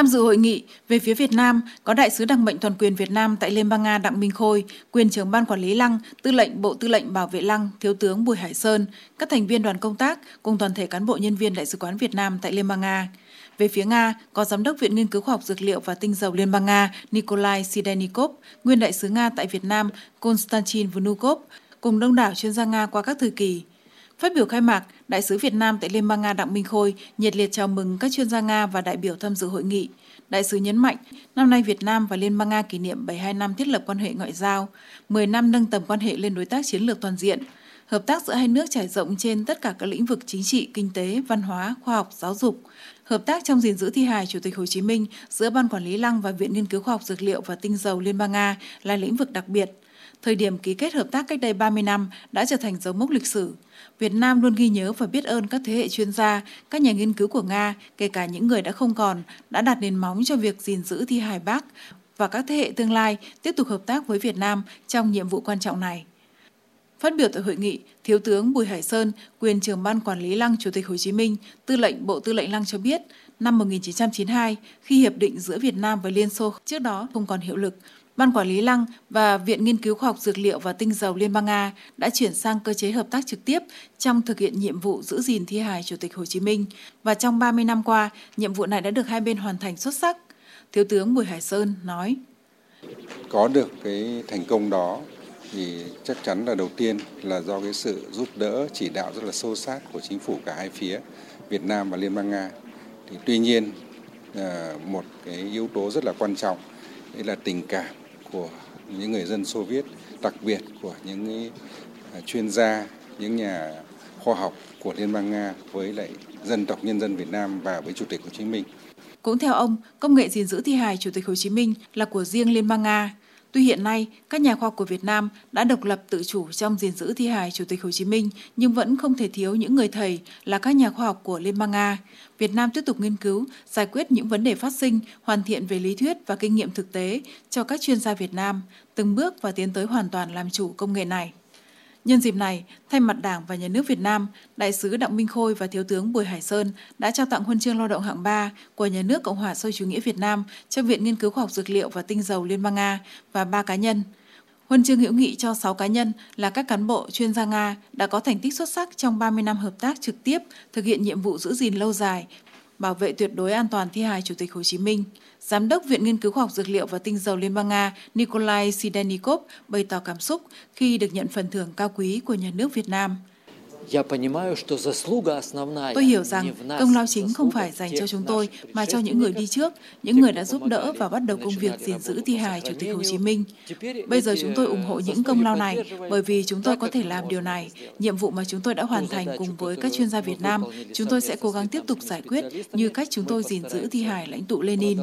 Tham dự hội nghị, về phía Việt Nam có Đại sứ đặc mệnh toàn quyền Việt Nam tại Liên bang Nga Đặng Minh Khôi, quyền trưởng ban quản lý Lăng, tư lệnh Bộ Tư lệnh Bảo vệ Lăng, Thiếu tướng Bùi Hải Sơn, các thành viên đoàn công tác cùng toàn thể cán bộ nhân viên Đại sứ quán Việt Nam tại Liên bang Nga. Về phía Nga, có Giám đốc Viện Nghiên cứu Khoa học Dược liệu và Tinh dầu Liên bang Nga Nikolai Sidenikov, nguyên đại sứ Nga tại Việt Nam Konstantin Vnukov, cùng đông đảo chuyên gia Nga qua các thời kỳ. Phát biểu khai mạc, Đại sứ Việt Nam tại Liên bang Nga Đặng Minh Khôi nhiệt liệt chào mừng các chuyên gia Nga và đại biểu tham dự hội nghị. Đại sứ nhấn mạnh, năm nay Việt Nam và Liên bang Nga kỷ niệm 72 năm thiết lập quan hệ ngoại giao, 10 năm nâng tầm quan hệ lên đối tác chiến lược toàn diện. Hợp tác giữa hai nước trải rộng trên tất cả các lĩnh vực chính trị, kinh tế, văn hóa, khoa học, giáo dục. Hợp tác trong gìn giữ thi hài Chủ tịch Hồ Chí Minh giữa Ban Quản lý Lăng và Viện Nghiên cứu Khoa học Dược liệu và Tinh dầu Liên bang Nga là lĩnh vực đặc biệt – Thời điểm ký kết hợp tác cách đây 30 năm đã trở thành dấu mốc lịch sử. Việt Nam luôn ghi nhớ và biết ơn các thế hệ chuyên gia, các nhà nghiên cứu của Nga, kể cả những người đã không còn, đã đặt nền móng cho việc gìn giữ thi hài Bác và các thế hệ tương lai tiếp tục hợp tác với Việt Nam trong nhiệm vụ quan trọng này. Phát biểu tại hội nghị, Thiếu tướng Bùi Hải Sơn, quyền trưởng ban quản lý Lăng Chủ tịch Hồ Chí Minh, tư lệnh Bộ Tư lệnh Lăng cho biết, năm 1992, khi hiệp định giữa Việt Nam và Liên Xô trước đó không còn hiệu lực, Ban Quản lý Lăng và Viện Nghiên cứu Khoa học Dược liệu và Tinh dầu Liên bang Nga đã chuyển sang cơ chế hợp tác trực tiếp trong thực hiện nhiệm vụ giữ gìn thi hài Chủ tịch Hồ Chí Minh. Và trong 30 năm qua, nhiệm vụ này đã được hai bên hoàn thành xuất sắc. Thiếu tướng Bùi Hải Sơn nói. Có được cái thành công đó thì chắc chắn là đầu tiên là do cái sự giúp đỡ chỉ đạo rất là sâu sát của chính phủ cả hai phía Việt Nam và Liên bang Nga. Thì tuy nhiên ờ, một cái yếu tố rất là quan trọng đấy là tình cảm của những người dân Xô Viết, đặc biệt của những à, chuyên gia, những nhà khoa học của Liên bang Nga với lại dân tộc nhân dân Việt Nam và với Chủ tịch Hồ Chí Minh. Cũng theo ông, công nghệ gìn giữ thi hài Chủ tịch Hồ Chí Minh là của riêng Liên bang Nga. Tuy hiện nay, các nhà khoa học của Việt Nam đã độc lập tự chủ trong gìn giữ thi hài Chủ tịch Hồ Chí Minh, nhưng vẫn không thể thiếu những người thầy là các nhà khoa học của Liên bang Nga. Việt Nam tiếp tục nghiên cứu, giải quyết những vấn đề phát sinh, hoàn thiện về lý thuyết và kinh nghiệm thực tế cho các chuyên gia Việt Nam, từng bước và tiến tới hoàn toàn làm chủ công nghệ này. Nhân dịp này, thay mặt Đảng và Nhà nước Việt Nam, Đại sứ Đặng Minh Khôi và Thiếu tướng Bùi Hải Sơn đã trao tặng huân chương lao động hạng 3 của Nhà nước Cộng hòa xã chủ nghĩa Việt Nam cho Viện Nghiên cứu Khoa học Dược liệu và Tinh dầu Liên bang Nga và ba cá nhân. Huân chương hữu nghị cho 6 cá nhân là các cán bộ chuyên gia Nga đã có thành tích xuất sắc trong 30 năm hợp tác trực tiếp thực hiện nhiệm vụ giữ gìn lâu dài bảo vệ tuyệt đối an toàn thi hài Chủ tịch Hồ Chí Minh. Giám đốc Viện Nghiên cứu Khoa học Dược liệu và Tinh dầu Liên bang Nga Nikolai Sidenikov bày tỏ cảm xúc khi được nhận phần thưởng cao quý của nhà nước Việt Nam. Tôi hiểu rằng công lao chính không phải dành cho chúng tôi mà cho những người đi trước, những người đã giúp đỡ và bắt đầu công việc gìn giữ thi hài Chủ tịch Hồ Chí Minh. Bây giờ chúng tôi ủng hộ những công lao này bởi vì chúng tôi có thể làm điều này. Nhiệm vụ mà chúng tôi đã hoàn thành cùng với các chuyên gia Việt Nam, chúng tôi sẽ cố gắng tiếp tục giải quyết như cách chúng tôi gìn giữ thi hài lãnh tụ Lenin.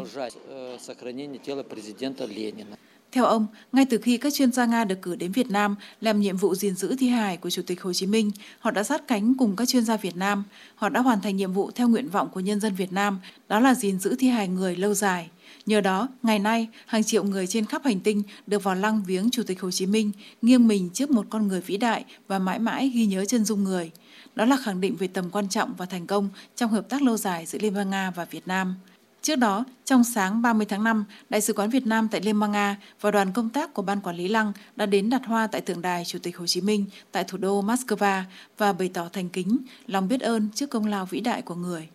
Theo ông, ngay từ khi các chuyên gia Nga được cử đến Việt Nam làm nhiệm vụ gìn giữ thi hài của Chủ tịch Hồ Chí Minh, họ đã sát cánh cùng các chuyên gia Việt Nam. Họ đã hoàn thành nhiệm vụ theo nguyện vọng của nhân dân Việt Nam, đó là gìn giữ thi hài người lâu dài. Nhờ đó, ngày nay, hàng triệu người trên khắp hành tinh được vào lăng viếng Chủ tịch Hồ Chí Minh, nghiêng mình trước một con người vĩ đại và mãi mãi ghi nhớ chân dung người. Đó là khẳng định về tầm quan trọng và thành công trong hợp tác lâu dài giữa Liên bang Nga và Việt Nam. Trước đó, trong sáng 30 tháng 5, Đại sứ quán Việt Nam tại Liên bang Nga và đoàn công tác của Ban Quản lý Lăng đã đến đặt hoa tại tượng đài Chủ tịch Hồ Chí Minh tại thủ đô Moscow và bày tỏ thành kính, lòng biết ơn trước công lao vĩ đại của người.